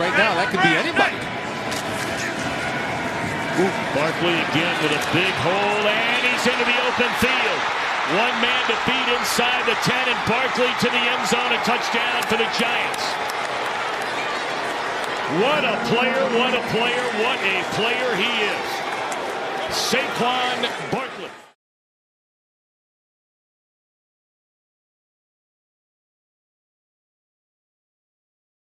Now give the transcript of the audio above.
right now. That could be anybody. Barkley again with a big hole, and he's into the open field. One man to beat inside the 10, and Barkley to the end zone. A touchdown for the Giants. What a player, what a player, what a player he is. Saquon Barkley.